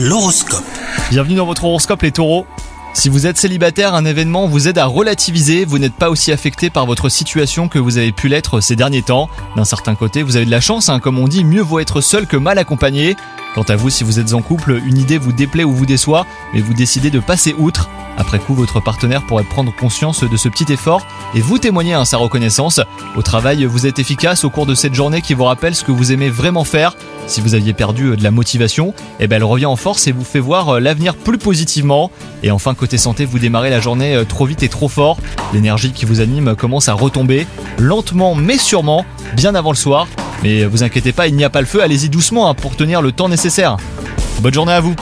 L'horoscope. Bienvenue dans votre horoscope les taureaux. Si vous êtes célibataire, un événement vous aide à relativiser, vous n'êtes pas aussi affecté par votre situation que vous avez pu l'être ces derniers temps. D'un certain côté, vous avez de la chance, hein, comme on dit, mieux vaut être seul que mal accompagné. Quant à vous, si vous êtes en couple, une idée vous déplaît ou vous déçoit, mais vous décidez de passer outre. Après coup, votre partenaire pourrait prendre conscience de ce petit effort et vous témoigner hein, sa reconnaissance. Au travail, vous êtes efficace au cours de cette journée qui vous rappelle ce que vous aimez vraiment faire. Si vous aviez perdu euh, de la motivation, eh ben elle revient en force et vous fait voir euh, l'avenir plus positivement. Et enfin, côté santé, vous démarrez la journée euh, trop vite et trop fort. L'énergie qui vous anime commence à retomber, lentement mais sûrement, bien avant le soir. Mais vous inquiétez pas, il n'y a pas le feu, allez-y doucement hein, pour tenir le temps nécessaire. Bonne journée à vous